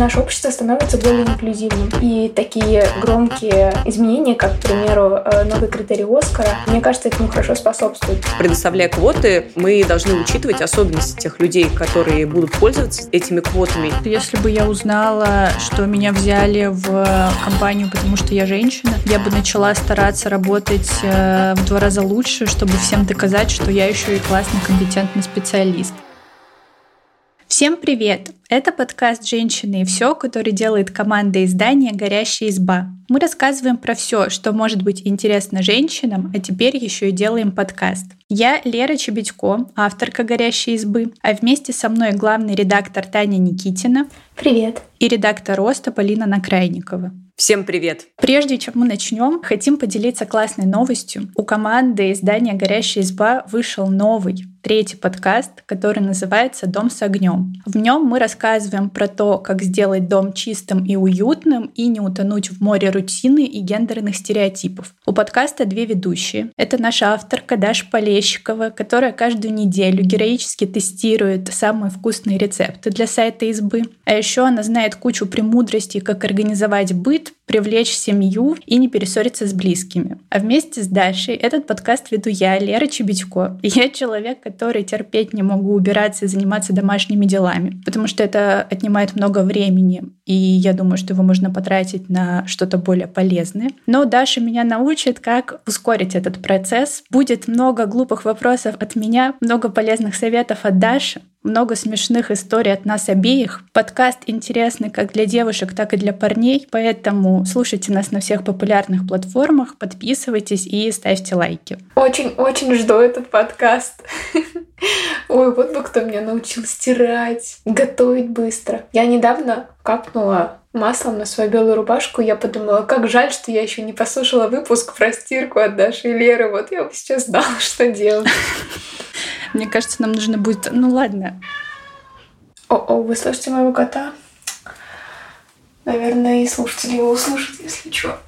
наше общество становится более инклюзивным. И такие громкие изменения, как, к примеру, э, новый критерий Оскара, мне кажется, этому хорошо способствует. Предоставляя квоты, мы должны учитывать особенности тех людей, которые будут пользоваться этими квотами. Если бы я узнала, что меня взяли в компанию, потому что я женщина, я бы начала стараться работать э, в два раза лучше, чтобы всем доказать, что я еще и классный, компетентный специалист. Всем привет! Это подкаст «Женщины и все», который делает команда издания «Горящая изба». Мы рассказываем про все, что может быть интересно женщинам, а теперь еще и делаем подкаст. Я Лера Чебедько, авторка «Горящей избы», а вместе со мной главный редактор Таня Никитина. Привет! И редактор «Роста» Полина Накрайникова. Всем привет! Прежде чем мы начнем, хотим поделиться классной новостью. У команды издания «Горящая изба» вышел новый, третий подкаст, который называется «Дом с огнем». В нем мы рассказываем про то, как сделать дом чистым и уютным и не утонуть в море рутины и гендерных стереотипов. У подкаста две ведущие. Это наша авторка Даша Полещикова, которая каждую неделю героически тестирует самые вкусные рецепты для сайта избы. А еще она знает кучу премудростей, как организовать быт, привлечь семью и не перессориться с близкими. А вместе с Дашей этот подкаст веду я, Лера Чебедько. Я человек, который терпеть не могу убираться и заниматься домашними делами, потому что это отнимает много времени, и я думаю, что его можно потратить на что-то более полезное. Но Даша меня научит, как ускорить этот процесс. Будет много глупых вопросов от меня, много полезных советов от Даши много смешных историй от нас обеих. Подкаст интересный как для девушек, так и для парней, поэтому слушайте нас на всех популярных платформах, подписывайтесь и ставьте лайки. Очень-очень жду этот подкаст. Ой, вот бы кто меня научил стирать, готовить быстро. Я недавно капнула маслом на свою белую рубашку, я подумала, как жаль, что я еще не послушала выпуск про стирку от Даши и Леры. Вот я бы сейчас знала, что делать. Мне кажется, нам нужно будет... Ну ладно. О-о, вы слышите моего кота? Наверное, и слушатели его услышат, если что.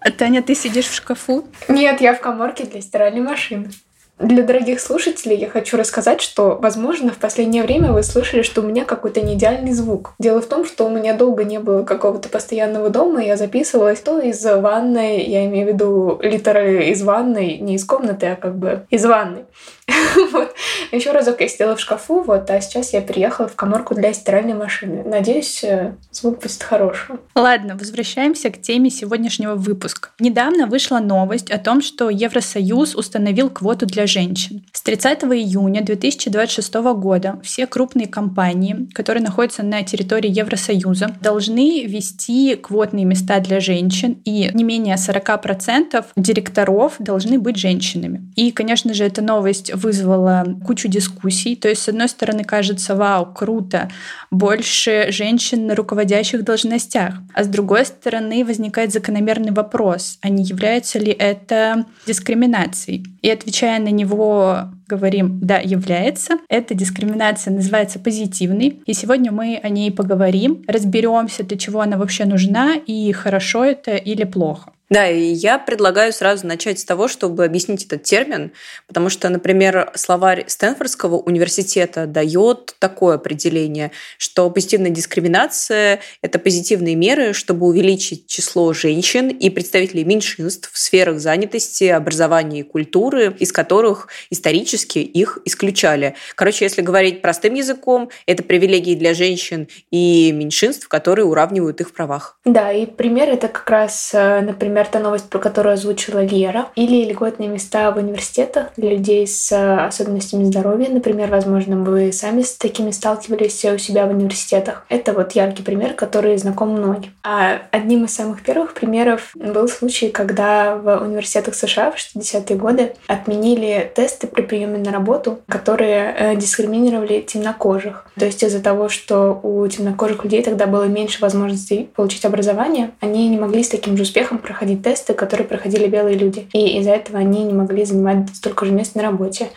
А Таня, ты сидишь в шкафу? Нет, я в коморке для стиральной машины. Для дорогих слушателей я хочу рассказать, что, возможно, в последнее время вы слышали, что у меня какой-то неидеальный звук. Дело в том, что у меня долго не было какого-то постоянного дома, и я записывалась то из ванной, я имею в виду литерально из ванной, не из комнаты, а как бы из ванной. вот. Еще разок я сидела в шкафу, вот, а сейчас я приехала в коморку для стиральной машины. Надеюсь, э, звук будет хорошим. Ладно, возвращаемся к теме сегодняшнего выпуска. Недавно вышла новость о том, что Евросоюз установил квоту для женщин. С 30 июня 2026 года все крупные компании, которые находятся на территории Евросоюза, должны вести квотные места для женщин, и не менее 40% директоров должны быть женщинами. И, конечно же, эта новость вызвала кучу дискуссий. То есть, с одной стороны, кажется, вау, круто, больше женщин на руководящих должностях. А с другой стороны, возникает закономерный вопрос, а не является ли это дискриминацией? И отвечая на него, говорим, да, является. Эта дискриминация называется позитивной. И сегодня мы о ней поговорим, разберемся, для чего она вообще нужна и хорошо это или плохо. Да, и я предлагаю сразу начать с того, чтобы объяснить этот термин, потому что, например, словарь Стэнфордского университета дает такое определение, что позитивная дискриминация – это позитивные меры, чтобы увеличить число женщин и представителей меньшинств в сферах занятости, образования и культуры, из которых исторически их исключали. Короче, если говорить простым языком, это привилегии для женщин и меньшинств, которые уравнивают их в правах. Да, и пример это как раз, э, например, например, та новость, про которую озвучила Лера, или льготные места в университетах для людей с э, особенностями здоровья. Например, возможно, вы сами с такими сталкивались у себя в университетах. Это вот яркий пример, который знаком многим. А одним из самых первых примеров был случай, когда в университетах США в 60-е годы отменили тесты при приеме на работу, которые э, дискриминировали темнокожих. То есть из-за того, что у темнокожих людей тогда было меньше возможностей получить образование, они не могли с таким же успехом проходить проходить тесты, которые проходили белые люди. И из-за этого они не могли занимать столько же мест на работе.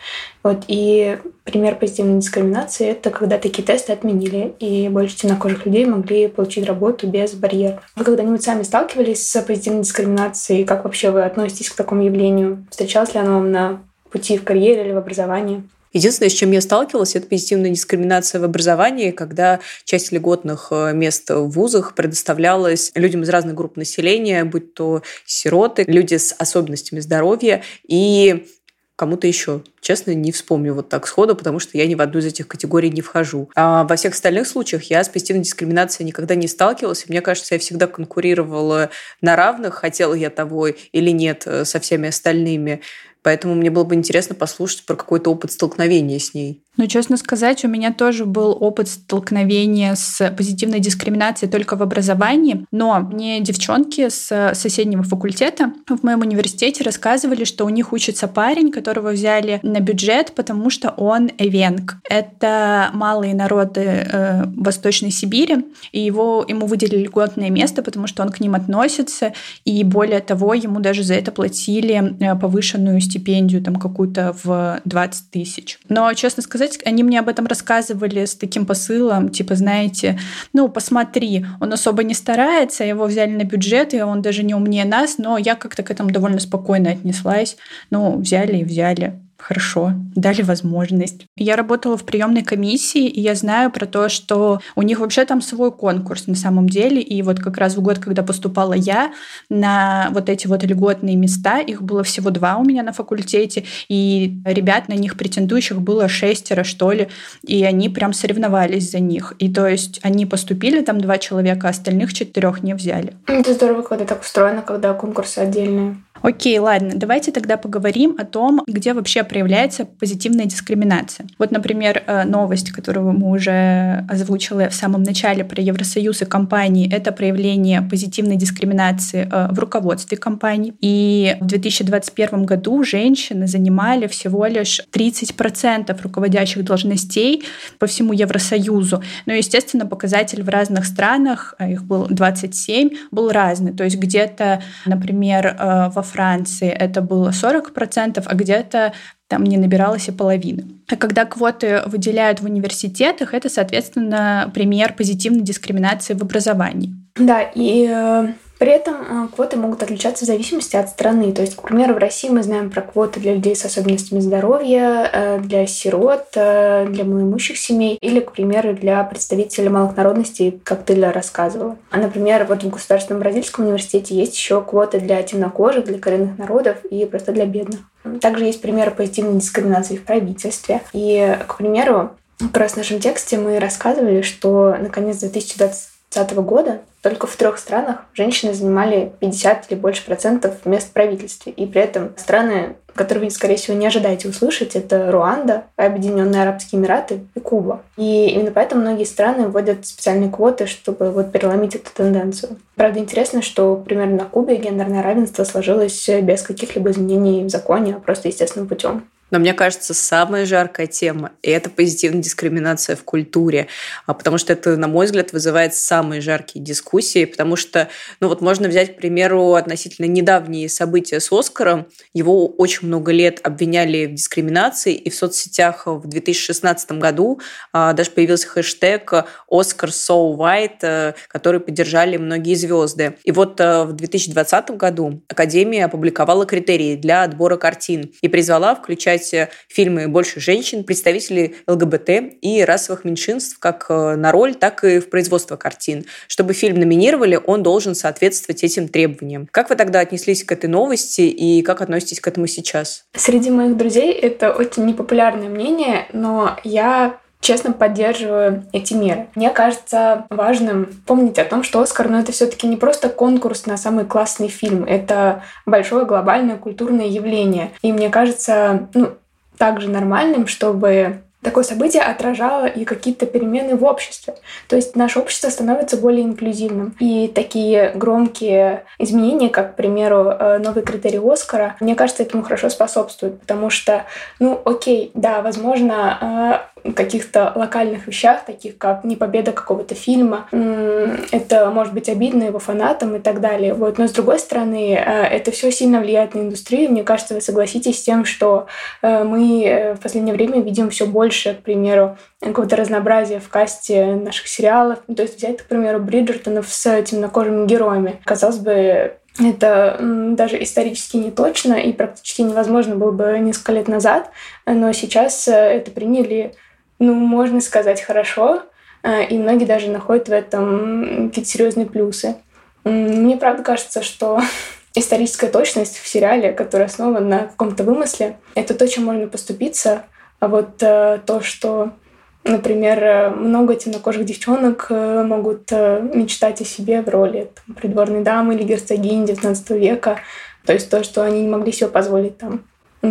Вот. И пример позитивной дискриминации — это когда такие тесты отменили, и больше темнокожих людей могли получить работу без барьеров. Вы когда-нибудь сами сталкивались с позитивной дискриминацией? Как вообще вы относитесь к такому явлению? Встречалось ли оно вам на пути в карьере или в образовании? Единственное, с чем я сталкивалась, это позитивная дискриминация в образовании, когда часть льготных э, мест в вузах предоставлялась людям из разных групп населения, будь то сироты, люди с особенностями здоровья и кому-то еще. Честно, не вспомню вот так сходу, потому что я ни в одну из этих категорий не вхожу. А во всех остальных случаях я с позитивной дискриминацией никогда не сталкивалась. Мне кажется, я всегда конкурировала на равных, хотела я того или нет э, со всеми остальными. Поэтому мне было бы интересно послушать про какой-то опыт столкновения с ней. Ну, честно сказать, у меня тоже был опыт столкновения с позитивной дискриминацией только в образовании, но мне девчонки с соседнего факультета в моем университете рассказывали, что у них учится парень, которого взяли на бюджет, потому что он эвенг. Это малые народы э, Восточной Сибири, и его, ему выделили льготное место, потому что он к ним относится, и более того, ему даже за это платили э, повышенную стипендию, там какую-то в 20 тысяч. Но, честно сказать, они мне об этом рассказывали с таким посылом, типа, знаете, ну, посмотри, он особо не старается, его взяли на бюджет, и он даже не умнее нас, но я как-то к этому довольно спокойно отнеслась. Ну, взяли и взяли. Хорошо, дали возможность. Я работала в приемной комиссии, и я знаю про то, что у них вообще там свой конкурс на самом деле. И вот как раз в год, когда поступала я на вот эти вот льготные места, их было всего два у меня на факультете, и ребят на них претендующих было шестеро, что ли, и они прям соревновались за них. И то есть они поступили, там два человека, а остальных четырех не взяли. Это здорово, когда так устроено, когда конкурсы отдельные. Окей, ладно, давайте тогда поговорим о том, где вообще проявляется позитивная дискриминация. Вот, например, э, новость, которую мы уже озвучили в самом начале про Евросоюз и компании, это проявление позитивной дискриминации э, в руководстве компаний. И в 2021 году женщины занимали всего лишь 30% руководящих должностей по всему Евросоюзу. Но, естественно, показатель в разных странах, а их было 27, был разный. То есть где-то, например, э, во Франции это было 40%, а где-то там не набиралось и половины. А когда квоты выделяют в университетах, это, соответственно, пример позитивной дискриминации в образовании. Да, и э, при этом э, квоты могут отличаться в зависимости от страны. То есть, к примеру, в России мы знаем про квоты для людей с особенностями здоровья, э, для сирот, э, для малоимущих семей или, к примеру, для представителей малых народностей, как ты рассказывала. А, например, вот в Государственном бразильском университете есть еще квоты для темнокожих, для коренных народов и просто для бедных. Также есть примеры позитивной дискриминации в правительстве. И, к примеру, как раз в нашем тексте мы рассказывали, что наконец 2020 года только в трех странах женщины занимали 50 или больше процентов мест в правительстве. И при этом страны, которые вы, скорее всего, не ожидаете услышать, это Руанда, Объединенные Арабские Эмираты и Куба. И именно поэтому многие страны вводят специальные квоты, чтобы вот переломить эту тенденцию. Правда, интересно, что примерно на Кубе гендерное равенство сложилось без каких-либо изменений в законе, а просто естественным путем. Но мне кажется, самая жаркая тема – это позитивная дискриминация в культуре, а, потому что это, на мой взгляд, вызывает самые жаркие дискуссии, потому что, ну вот можно взять, к примеру, относительно недавние события с Оскаром. Его очень много лет обвиняли в дискриминации, и в соцсетях в 2016 году а, даже появился хэштег «Оскар so white», который поддержали многие звезды. И вот а, в 2020 году Академия опубликовала критерии для отбора картин и призвала включать включать фильмы больше женщин, представителей ЛГБТ и расовых меньшинств как э, на роль, так и в производство картин. Чтобы фильм номинировали, он должен соответствовать этим требованиям. Как вы тогда отнеслись к этой новости и как относитесь к этому сейчас? Среди моих друзей это очень непопулярное мнение, но я честно поддерживаю эти меры. Мне кажется важным помнить о том, что Оскар, ну, это все-таки не просто конкурс на самый классный фильм, это большое глобальное культурное явление. И мне кажется, ну, также нормальным, чтобы такое событие отражало и какие-то перемены в обществе. То есть наше общество становится более инклюзивным. И такие громкие изменения, как, к примеру, э, новый критерий Оскара, мне кажется, этому хорошо способствуют, потому что, ну, окей, да, возможно, э, каких-то локальных вещах, таких как не победа какого-то фильма. Это может быть обидно его фанатам и так далее. Вот. Но с другой стороны, э, это все сильно влияет на индустрию. Мне кажется, вы согласитесь с тем, что э, мы э, в последнее время видим все больше, к примеру, какого-то разнообразия в касте наших сериалов. Ну, то есть взять, к примеру, Бриджертонов с темнокожими героями. Казалось бы, это даже исторически не точно и практически невозможно было бы несколько лет назад, но сейчас это приняли, ну, можно сказать, хорошо, э, и многие даже находят в этом какие-то серьезные плюсы. Мне правда кажется, что историческая точность в сериале, который основан на каком-то вымысле, это то, чем можно поступиться, а вот э, то, что Например, э, много темнокожих девчонок могут мечтать о себе в роли там, придворной дамы или герцогини XIX века. То есть то, что они не могли себе позволить там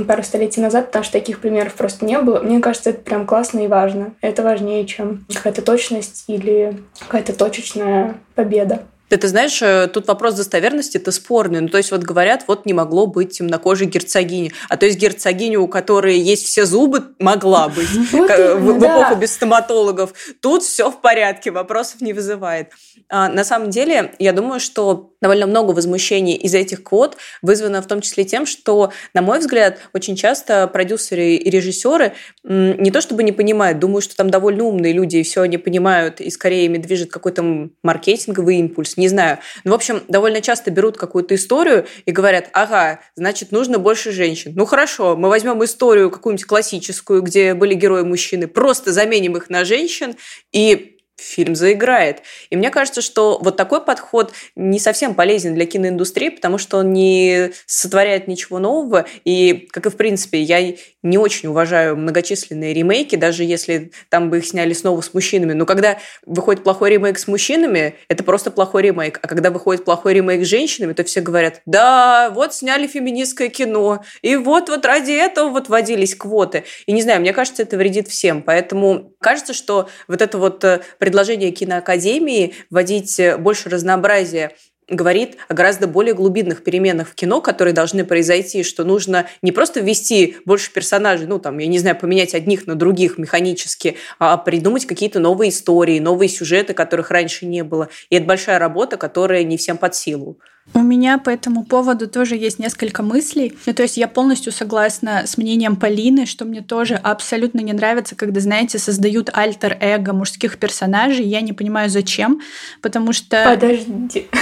пару столетий назад, потому что таких примеров просто не было. Мне кажется, это прям классно и важно. Это важнее, чем какая-то точность или какая-то точечная победа. Ты, ты знаешь, э, тут вопрос достоверности это спорный. Ну, то есть вот говорят, вот не могло быть темнокожей герцогини. А то есть герцогиню, у которой есть все зубы, могла быть в эпоху без стоматологов. Тут все в порядке, вопросов не вызывает. А, на самом деле, я думаю, что довольно много возмущений из этих квот вызвано в том числе тем, что, на мой взгляд, очень часто продюсеры и режиссеры не то чтобы не понимают, думаю, что там довольно умные люди и все они понимают, и скорее ими движет какой-то маркетинговый импульс, не знаю. Но, в общем, довольно часто берут какую-то историю и говорят, ага, значит, нужно больше женщин. Ну хорошо, мы возьмем историю какую-нибудь классическую, где были герои мужчины, просто заменим их на женщин и фильм заиграет. И мне кажется, что вот такой подход не совсем полезен для киноиндустрии, потому что он не сотворяет ничего нового. И, как и в принципе, я не очень уважаю многочисленные ремейки, даже если там бы их сняли снова с мужчинами. Но когда выходит плохой ремейк с мужчинами, это просто плохой ремейк. А когда выходит плохой ремейк с женщинами, то все говорят, да, вот сняли феминистское кино, и вот вот ради этого вот вводились квоты. И не знаю, мне кажется, это вредит всем. Поэтому кажется, что вот это вот э, предложение киноакадемии вводить э, больше разнообразия говорит о гораздо более глубинных переменах в кино, которые должны произойти, что нужно не просто ввести больше персонажей, ну, там, я не знаю, поменять одних на других механически, а придумать какие-то новые истории, новые сюжеты, которых раньше не было. И это большая работа, которая не всем под силу. У меня по этому поводу тоже есть несколько мыслей. Ну, то есть я полностью согласна с мнением Полины, что мне тоже абсолютно не нравится, когда, знаете, создают альтер-эго мужских персонажей. Я не понимаю, зачем, потому что... Подожди.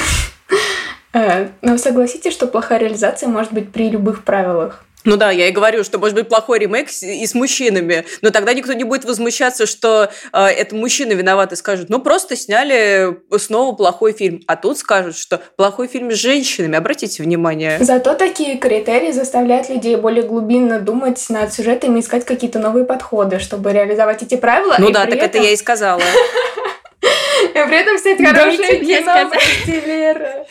Э, но согласитесь, что плохая реализация может быть при любых правилах. Ну да, я и говорю, что может быть плохой ремейк и с мужчинами, но тогда никто не будет возмущаться, что э, это мужчины виноваты, скажут, ну просто сняли снова плохой фильм, а тут скажут, что плохой фильм с женщинами, обратите внимание. Зато такие критерии заставляют людей более глубинно думать над сюжетами, искать какие-то новые подходы, чтобы реализовать эти правила. Ну да, так этом... это я и сказала. При этом снять хорошее кино, Вера.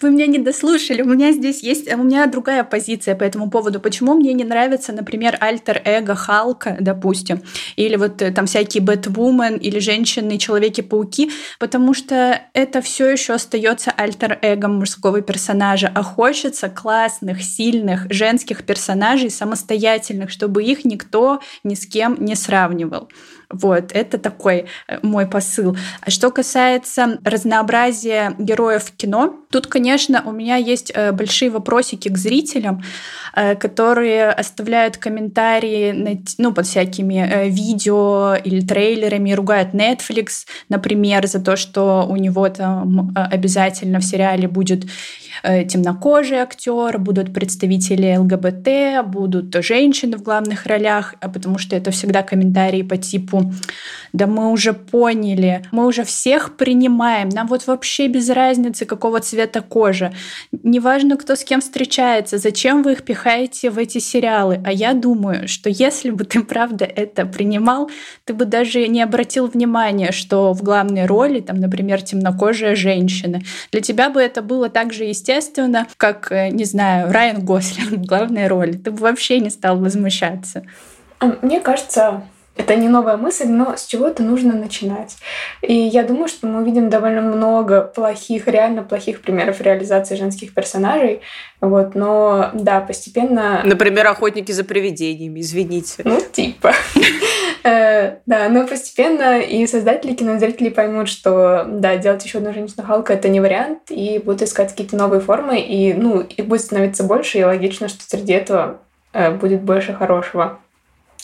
Вы меня не дослушали. У меня здесь есть... У меня другая позиция по этому поводу. Почему мне не нравится, например, альтер-эго Халка, допустим, или вот э, там всякие Бэтвумен, или женщины, Человеки-пауки, потому что это все еще остается альтер-эго мужского персонажа, а хочется классных, сильных женских персонажей самостоятельных, чтобы их никто ни с кем не сравнивал. Вот, это такой э, мой посыл. А что касается разнообразия героев в кино, тут, конечно, у меня есть э, большие вопросики к зрителям, э, которые оставляют комментарии ну, под всякими видео или трейлерами, ругают Netflix, например, за то, что у него там обязательно в сериале будет темнокожий актер, будут представители ЛГБТ, будут женщины в главных ролях, а потому что это всегда комментарии по типу да мы уже поняли, мы уже всех принимаем, нам вот вообще без разницы, какого цвета кожи. Неважно, кто с кем встречается, зачем вы их пихаете в эти сериалы. А я думаю, что если бы ты правда это принимал, ты бы даже не обратил внимания, что в главной роли, там, например, темнокожая женщина. Для тебя бы это было так же естественно, как, э, не знаю, Райан Гослинг в главной роли. Ты бы вообще не стал возмущаться. Мне кажется, это не новая мысль, но с чего-то нужно начинать. И я думаю, что мы увидим довольно много плохих, реально плохих примеров реализации женских персонажей. Вот, но да, постепенно... Например, охотники за привидениями, извините. Ну, типа. Э, да, но постепенно и создатели кинозрители поймут, что да, делать еще одну женщину Халка это не вариант, и будут искать какие-то новые формы, и ну, их будет становиться больше, и логично, что среди этого э, будет больше хорошего.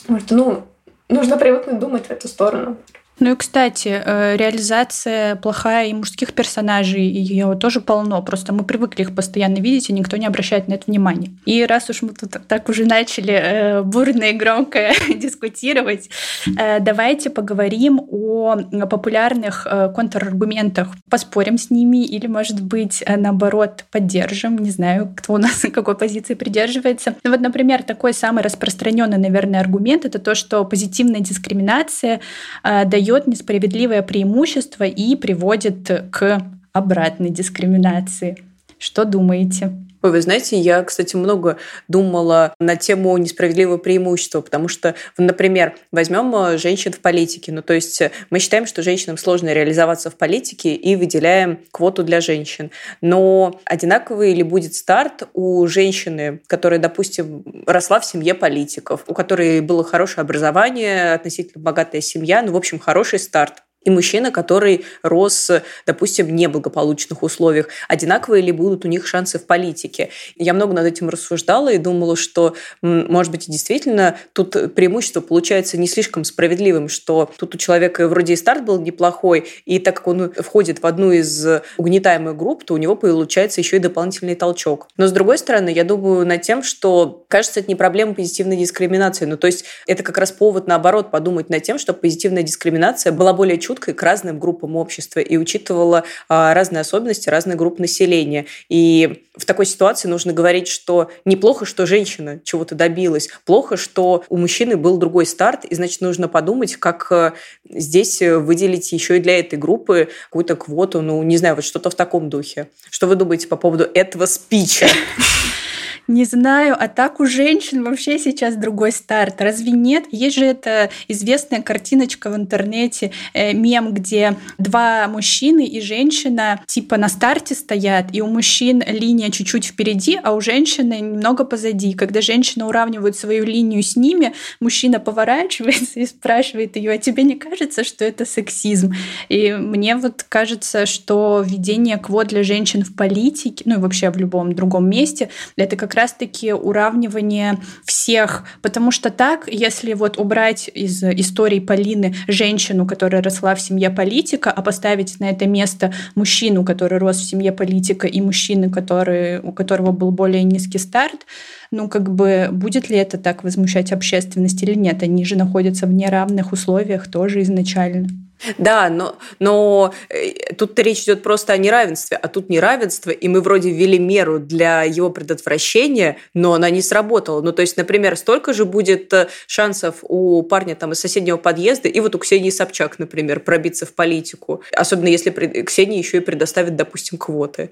Потому что, ну, нужно привыкнуть думать в эту сторону. Ну и, кстати, э, реализация плохая и мужских персонажей, ее тоже полно. Просто мы привыкли их постоянно видеть, и никто не обращает на это внимания. И раз уж мы тут так уже начали э, бурно и громко дискутировать, э, давайте поговорим о популярных контраргументах. Поспорим с ними или, может быть, наоборот, поддержим. Не знаю, кто у нас какой позиции придерживается. Ну вот, например, такой самый распространенный, наверное, аргумент — это то, что позитивная дискриминация дает дает несправедливое преимущество и приводит к обратной дискриминации. Что думаете? Ой, вы знаете, я, кстати, много думала на тему несправедливого преимущества, потому что, например, возьмем э, женщин в политике. Ну, то есть э, мы считаем, что женщинам сложно реализоваться в политике и выделяем квоту для женщин. Но одинаковый ли будет старт у женщины, которая, допустим, росла в семье политиков, у которой было хорошее образование, относительно богатая семья, ну, в общем, хороший старт и мужчина, который рос, допустим, в неблагополучных условиях. Одинаковые ли будут у них шансы в политике? Я много над этим рассуждала и думала, что, может быть, действительно тут преимущество получается не слишком справедливым, что тут у человека вроде и старт был неплохой, и так как он входит в одну из угнетаемых групп, то у него получается еще и дополнительный толчок. Но, с другой стороны, я думаю над тем, что, кажется, это не проблема позитивной дискриминации. Ну, то есть это как раз повод, наоборот, подумать над тем, что позитивная дискриминация была более чуткой чуткой к разным группам общества и учитывала а, разные особенности разных групп населения. И в такой ситуации нужно говорить, что неплохо, что женщина чего-то добилась, плохо, что у мужчины был другой старт, и значит нужно подумать, как э, здесь выделить еще и для этой группы какую-то квоту, ну, не знаю, вот что-то в таком духе. Что вы думаете по поводу этого спича? Не знаю, а так у женщин вообще сейчас другой старт. Разве нет? Есть же эта известная картиночка в интернете, э, мем, где два мужчины и женщина типа на старте стоят, и у мужчин линия чуть-чуть впереди, а у женщины немного позади. Когда женщина уравнивает свою линию с ними, мужчина поворачивается и спрашивает ее, а тебе не кажется, что это сексизм? И мне вот кажется, что введение квот для женщин в политике, ну и вообще в любом другом месте, это как раз-таки уравнивание всех, потому что так, если вот убрать из истории Полины женщину, которая росла в семье политика, а поставить на это место мужчину, который рос в семье политика, и мужчины, который, у которого был более низкий старт, ну, как бы, будет ли это так возмущать общественность или нет? Они же находятся в неравных условиях тоже изначально. Да, но, но э, тут речь идет просто о неравенстве, а тут неравенство, и мы вроде ввели меру для его предотвращения, но она не сработала. Ну, то есть, например, столько же будет э, шансов у парня там из соседнего подъезда, и вот у Ксении Собчак, например, пробиться в политику. Особенно если Ксении еще и предоставит, допустим, квоты.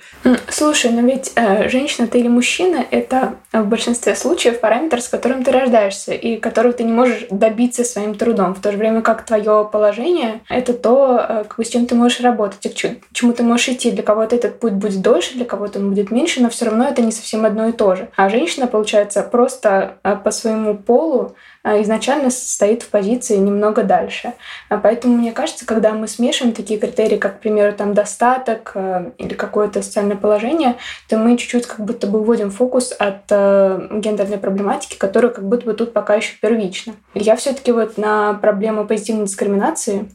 Слушай, но ведь э, женщина ты или мужчина – это в большинстве случаев параметр, с которым ты рождаешься, и которого ты не можешь добиться своим трудом. В то же время как твое положение это то, э, с чем ты можешь работать, к чему ты можешь идти. Для кого-то этот путь будет дольше, для кого-то он будет меньше, но все равно это не совсем одно и то же. А женщина, получается, просто э, по своему полу э, изначально стоит в позиции немного дальше. А поэтому, мне кажется, когда мы смешиваем такие критерии, как, к примеру, там достаток или какое-то социальное положение, то мы чуть-чуть как будто бы уводим фокус от гендерной проблематики, которая как будто бы тут пока еще первична. Я все-таки вот на проблему позитивной дискриминации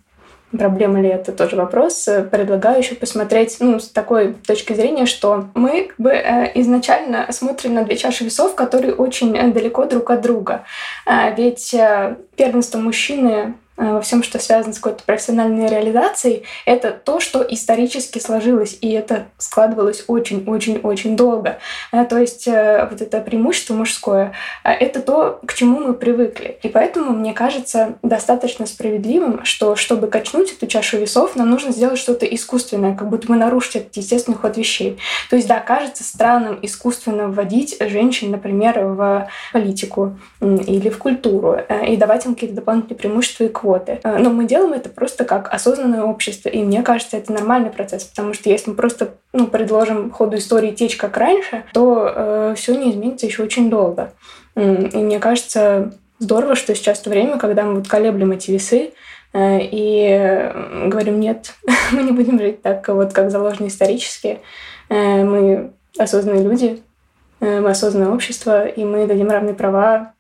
проблема ли это тоже вопрос, предлагаю еще посмотреть ну, с такой точки зрения, что мы как бы э, изначально смотрим на две чаши весов, которые очень далеко друг от друга. А ведь э, первенство мужчины Э, во всем, что связано с какой-то профессиональной реализацией, это то, что исторически сложилось, и это складывалось очень-очень-очень долго. Э, то есть э, вот это преимущество мужское, это то, к чему мы привыкли. И поэтому, мне кажется, достаточно справедливым, что чтобы качнуть эту чашу весов, нам нужно сделать что-то искусственное, как будто мы нарушили этот естественный ход вещей. То есть, да, кажется странным искусственно вводить женщин, например, в политику или в культуру, и давать им какие-то дополнительные преимущества и квоты работы. Э, но мы делаем это просто как осознанное общество. И мне кажется, это нормальный процесс, потому что если мы просто ну, предложим ходу истории течь как раньше, то э, все не изменится еще очень долго. И мне кажется, здорово, что сейчас то время, когда мы вот колеблем эти весы, э, и говорим, нет, мы не будем жить так, вот как заложено исторически. Э, мы осознанные люди, мы осознанное общество, и мы дадим равные права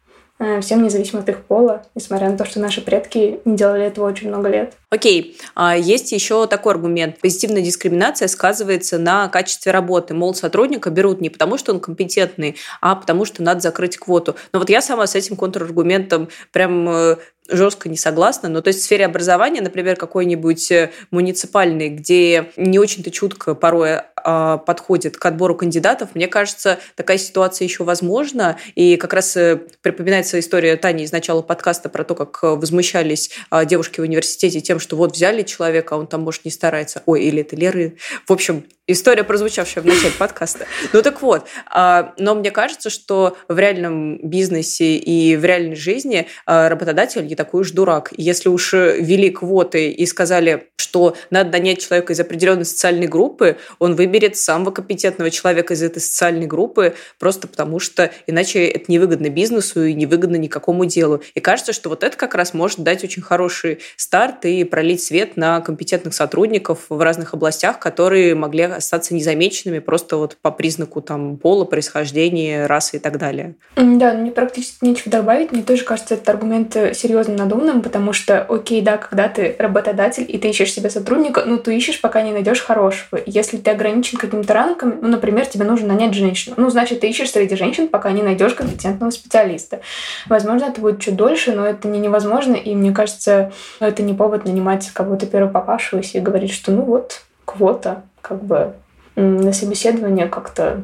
всем независимо от их пола, несмотря на то, что наши предки не делали этого очень много лет. Окей, а есть еще такой аргумент. Позитивная дискриминация сказывается на качестве работы. Мол, сотрудника берут не потому, что он компетентный, а потому, что надо закрыть квоту. Но вот я сама с этим контраргументом прям э, жестко не согласна. Но то есть в сфере образования, например, какой-нибудь э, муниципальный, где не очень-то чутко порой а, подходит к отбору кандидатов, мне кажется, такая ситуация еще возможна. И как раз э, припоминается история Тани из начала подкаста про то, как возмущались а, девушки в университете тем, что вот взяли человека, а он там, может, не старается. Ой, или это Леры. В общем, история, прозвучавшая в начале подкаста. Ну так вот, а, но мне кажется, что в реальном бизнесе и в реальной жизни работодатель не такой уж дурак. Если уж ввели квоты и сказали, что надо нанять человека из определенной социальной группы, он выберет самого компетентного человека из этой социальной группы, просто потому что иначе это невыгодно бизнесу и невыгодно никакому делу. И кажется, что вот это как раз может дать очень хороший старт и пролить свет на компетентных сотрудников в разных областях, которые могли остаться незамеченными просто вот по признаку там пола, происхождения, расы и так далее. Да, мне практически нечего добавить. Мне тоже кажется этот аргумент серьезно надуманным, потому что, окей, да, когда ты работодатель и ты ищешь себе сотрудника, ну, ты ищешь, пока не найдешь хорошего. Если ты ограничен какими-то рамками. Ну, например, тебе нужно нанять женщину. Ну, значит, ты ищешь среди женщин, пока не найдешь компетентного специалиста. Возможно, это будет чуть дольше, но это не невозможно. И мне кажется, это не повод нанимать кого-то первопопавшегося и говорить, что ну вот, квота, как бы на собеседование как-то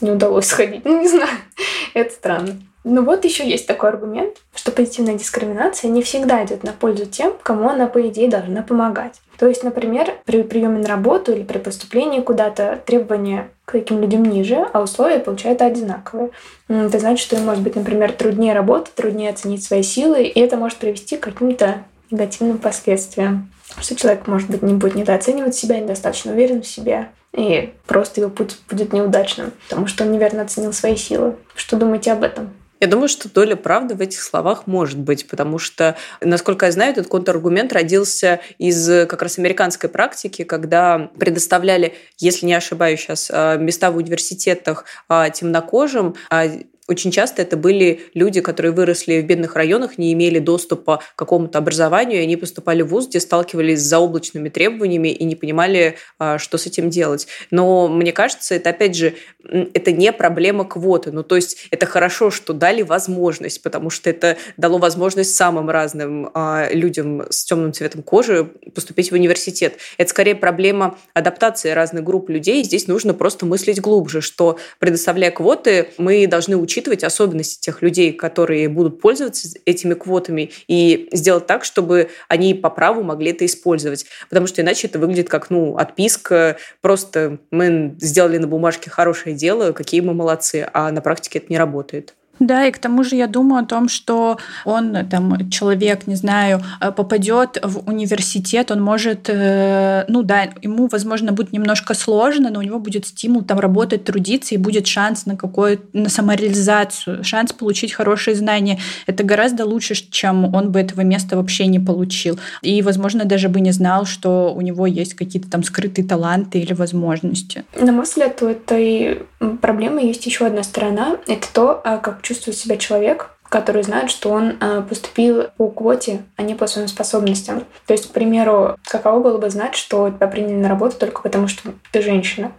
не удалось сходить. Ну, не знаю, это странно. Ну вот еще есть такой аргумент, что позитивная дискриминация не всегда идет на пользу тем, кому она, по идее, должна помогать. То есть, например, при приеме на работу или при поступлении куда-то требования к таким людям ниже, а условия получаются одинаковые. Это значит, что им может быть, например, труднее работать, труднее оценить свои силы, и это может привести к каким-то негативным последствиям. Что человек, может быть, не будет недооценивать себя, недостаточно уверен в себе, и просто его путь будет неудачным, потому что он неверно оценил свои силы. Что думаете об этом? Я думаю, что доля правды в этих словах может быть, потому что, насколько я знаю, этот контраргумент родился из как раз американской практики, когда предоставляли, если не ошибаюсь сейчас, а, места в университетах а, темнокожим, а очень часто это были люди, которые выросли в бедных районах, не имели доступа к какому-то образованию, и они поступали в ВУЗ, где сталкивались с заоблачными требованиями и не понимали, а, что с этим делать. Но мне кажется, это опять же, это не проблема квоты. Ну, то есть это хорошо, что дали возможность, потому что это дало возможность самым разным а, людям с темным цветом кожи поступить в университет. Это скорее проблема адаптации разных групп людей. Здесь нужно просто мыслить глубже, что предоставляя квоты, мы должны учиться учитывать особенности тех людей, которые будут пользоваться этими квотами, и сделать так, чтобы они по праву могли это использовать. Потому что иначе это выглядит как ну, отписка, просто мы сделали на бумажке хорошее дело, какие мы молодцы, а на практике это не работает. Да, и к тому же я думаю о том, что он, там, человек, не знаю, э, попадет в университет, он может, э, ну да, ему, возможно, будет немножко сложно, но у него будет стимул там работать, трудиться, и будет шанс на какую на самореализацию, шанс получить хорошие знания. Это гораздо лучше, чем он бы этого места вообще не получил. И, возможно, даже бы не знал, что у него есть какие-то там скрытые таланты или возможности. На мой взгляд, у этой проблемы есть еще одна сторона. Это то, а, как чувствует себя человек, который знает, что он э, поступил по квоте, а не по своим способностям. То есть, к примеру, каково было бы знать, что тебя приняли на работу только потому, что ты женщина.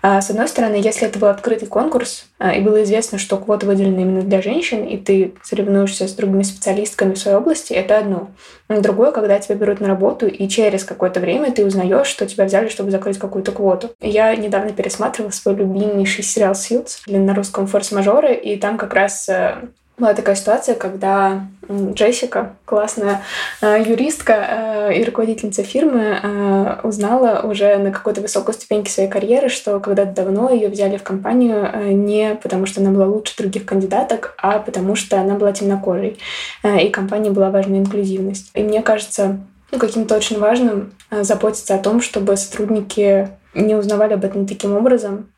А, с одной стороны, если это был открытый конкурс, э, и было известно, что квота выделена именно для женщин, и ты соревнуешься с другими специалистками в своей области, это одно. Но другое, когда тебя берут на работу, и через какое-то время ты узнаешь, что тебя взяли, чтобы закрыть какую-то квоту. Я недавно пересматривала свой любимейший сериал «Сьюз» на русском «Форс-мажоры», и там как раз э, была такая ситуация, когда Джессика, классная э, юристка э, и руководительница фирмы, э, узнала уже на какой-то высокой ступеньке своей карьеры, что когда-то давно ее взяли в компанию не потому, что она была лучше других кандидаток, а потому что она была темнокожей. И компании была важна инклюзивность. И мне кажется, ну, каким-то очень важным заботиться о том, чтобы сотрудники не узнавали об этом таким образом,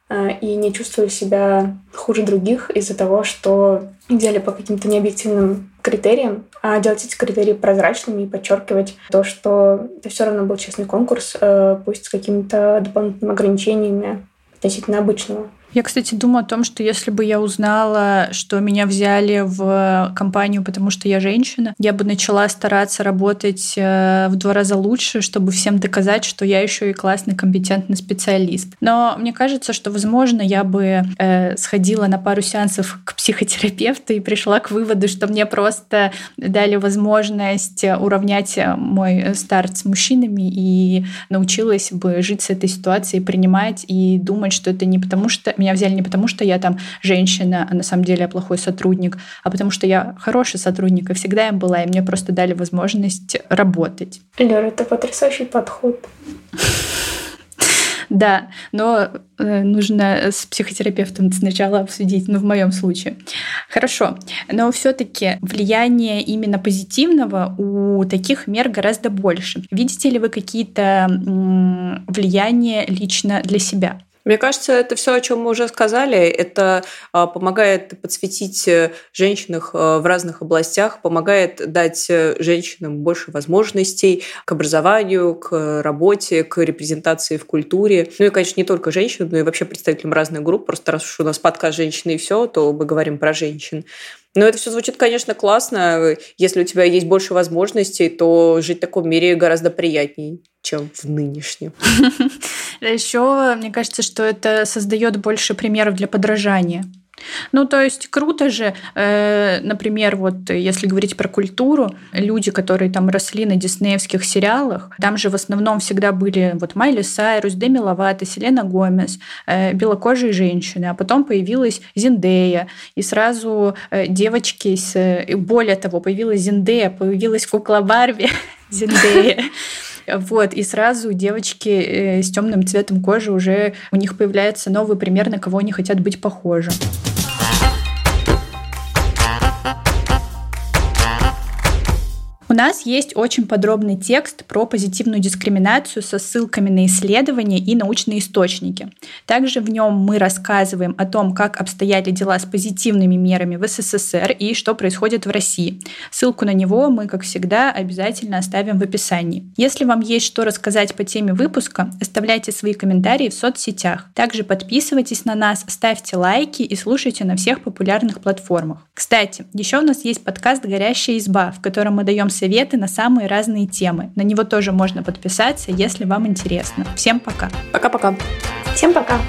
и не чувствовали себя хуже других из-за того, что взяли по каким-то необъективным критериям, а делать эти критерии прозрачными и подчеркивать то, что это все равно был честный конкурс, э, пусть с какими-то дополнительными ограничениями относительно обычного. Я, кстати, думаю о том, что если бы я узнала, что меня взяли в компанию, потому что я женщина, я бы начала стараться работать э, в два раза лучше, чтобы всем доказать, что я еще и классный, компетентный специалист. Но мне кажется, что, возможно, я бы э, сходила на пару сеансов к психотерапевту и пришла к выводу, что мне просто дали возможность уравнять мой старт с мужчинами и научилась бы жить с этой ситуацией, принимать и думать, что это не потому, что меня взяли не потому, что я там женщина, а на самом деле я плохой сотрудник, а потому что я хороший сотрудник и всегда им была, и мне просто дали возможность работать. Лера, это потрясающий подход. Да, но э, нужно с психотерапевтом сначала обсудить, ну, в моем случае. Хорошо, но все-таки влияние именно позитивного у таких мер гораздо больше. Видите ли вы какие-то влияния лично для себя? Мне кажется, это все, о чем мы уже сказали. Это а, помогает подсветить э, женщин э, в разных областях, помогает дать э, женщинам больше возможностей к образованию, к работе, к репрезентации в культуре. Ну и, конечно, не только женщин, но и вообще представителям разных групп. Просто раз уж у нас подкаст «Женщины и все», то мы говорим про женщин. Но это все звучит, конечно, классно. Если у тебя есть больше возможностей, то жить в таком мире гораздо приятнее, чем в нынешнем. Еще мне кажется, что это создает больше примеров для подражания. Ну, то есть круто же, э, например, вот если говорить про культуру, люди, которые там росли на диснеевских сериалах, там же в основном всегда были вот Майли Сайрус, Деми Ловато, Селена Гомес, э, белокожие женщины, а потом появилась Зиндея, и сразу э, девочки, с, и более того, появилась Зиндея, появилась кукла Барби, Зиндея. Вот, и сразу девочки э, с темным цветом кожи уже у них появляется новый пример, на кого они хотят быть похожи. У нас есть очень подробный текст про позитивную дискриминацию со ссылками на исследования и научные источники. Также в нем мы рассказываем о том, как обстояли дела с позитивными мерами в СССР и что происходит в России. Ссылку на него мы, как всегда, обязательно оставим в описании. Если вам есть что рассказать по теме выпуска, оставляйте свои комментарии в соцсетях. Также подписывайтесь на нас, ставьте лайки и слушайте на всех популярных платформах. Кстати, еще у нас есть подкаст «Горящая изба», в котором мы даем советы на самые разные темы. На него тоже можно подписаться, если вам интересно. Всем пока. Пока-пока. Всем пока.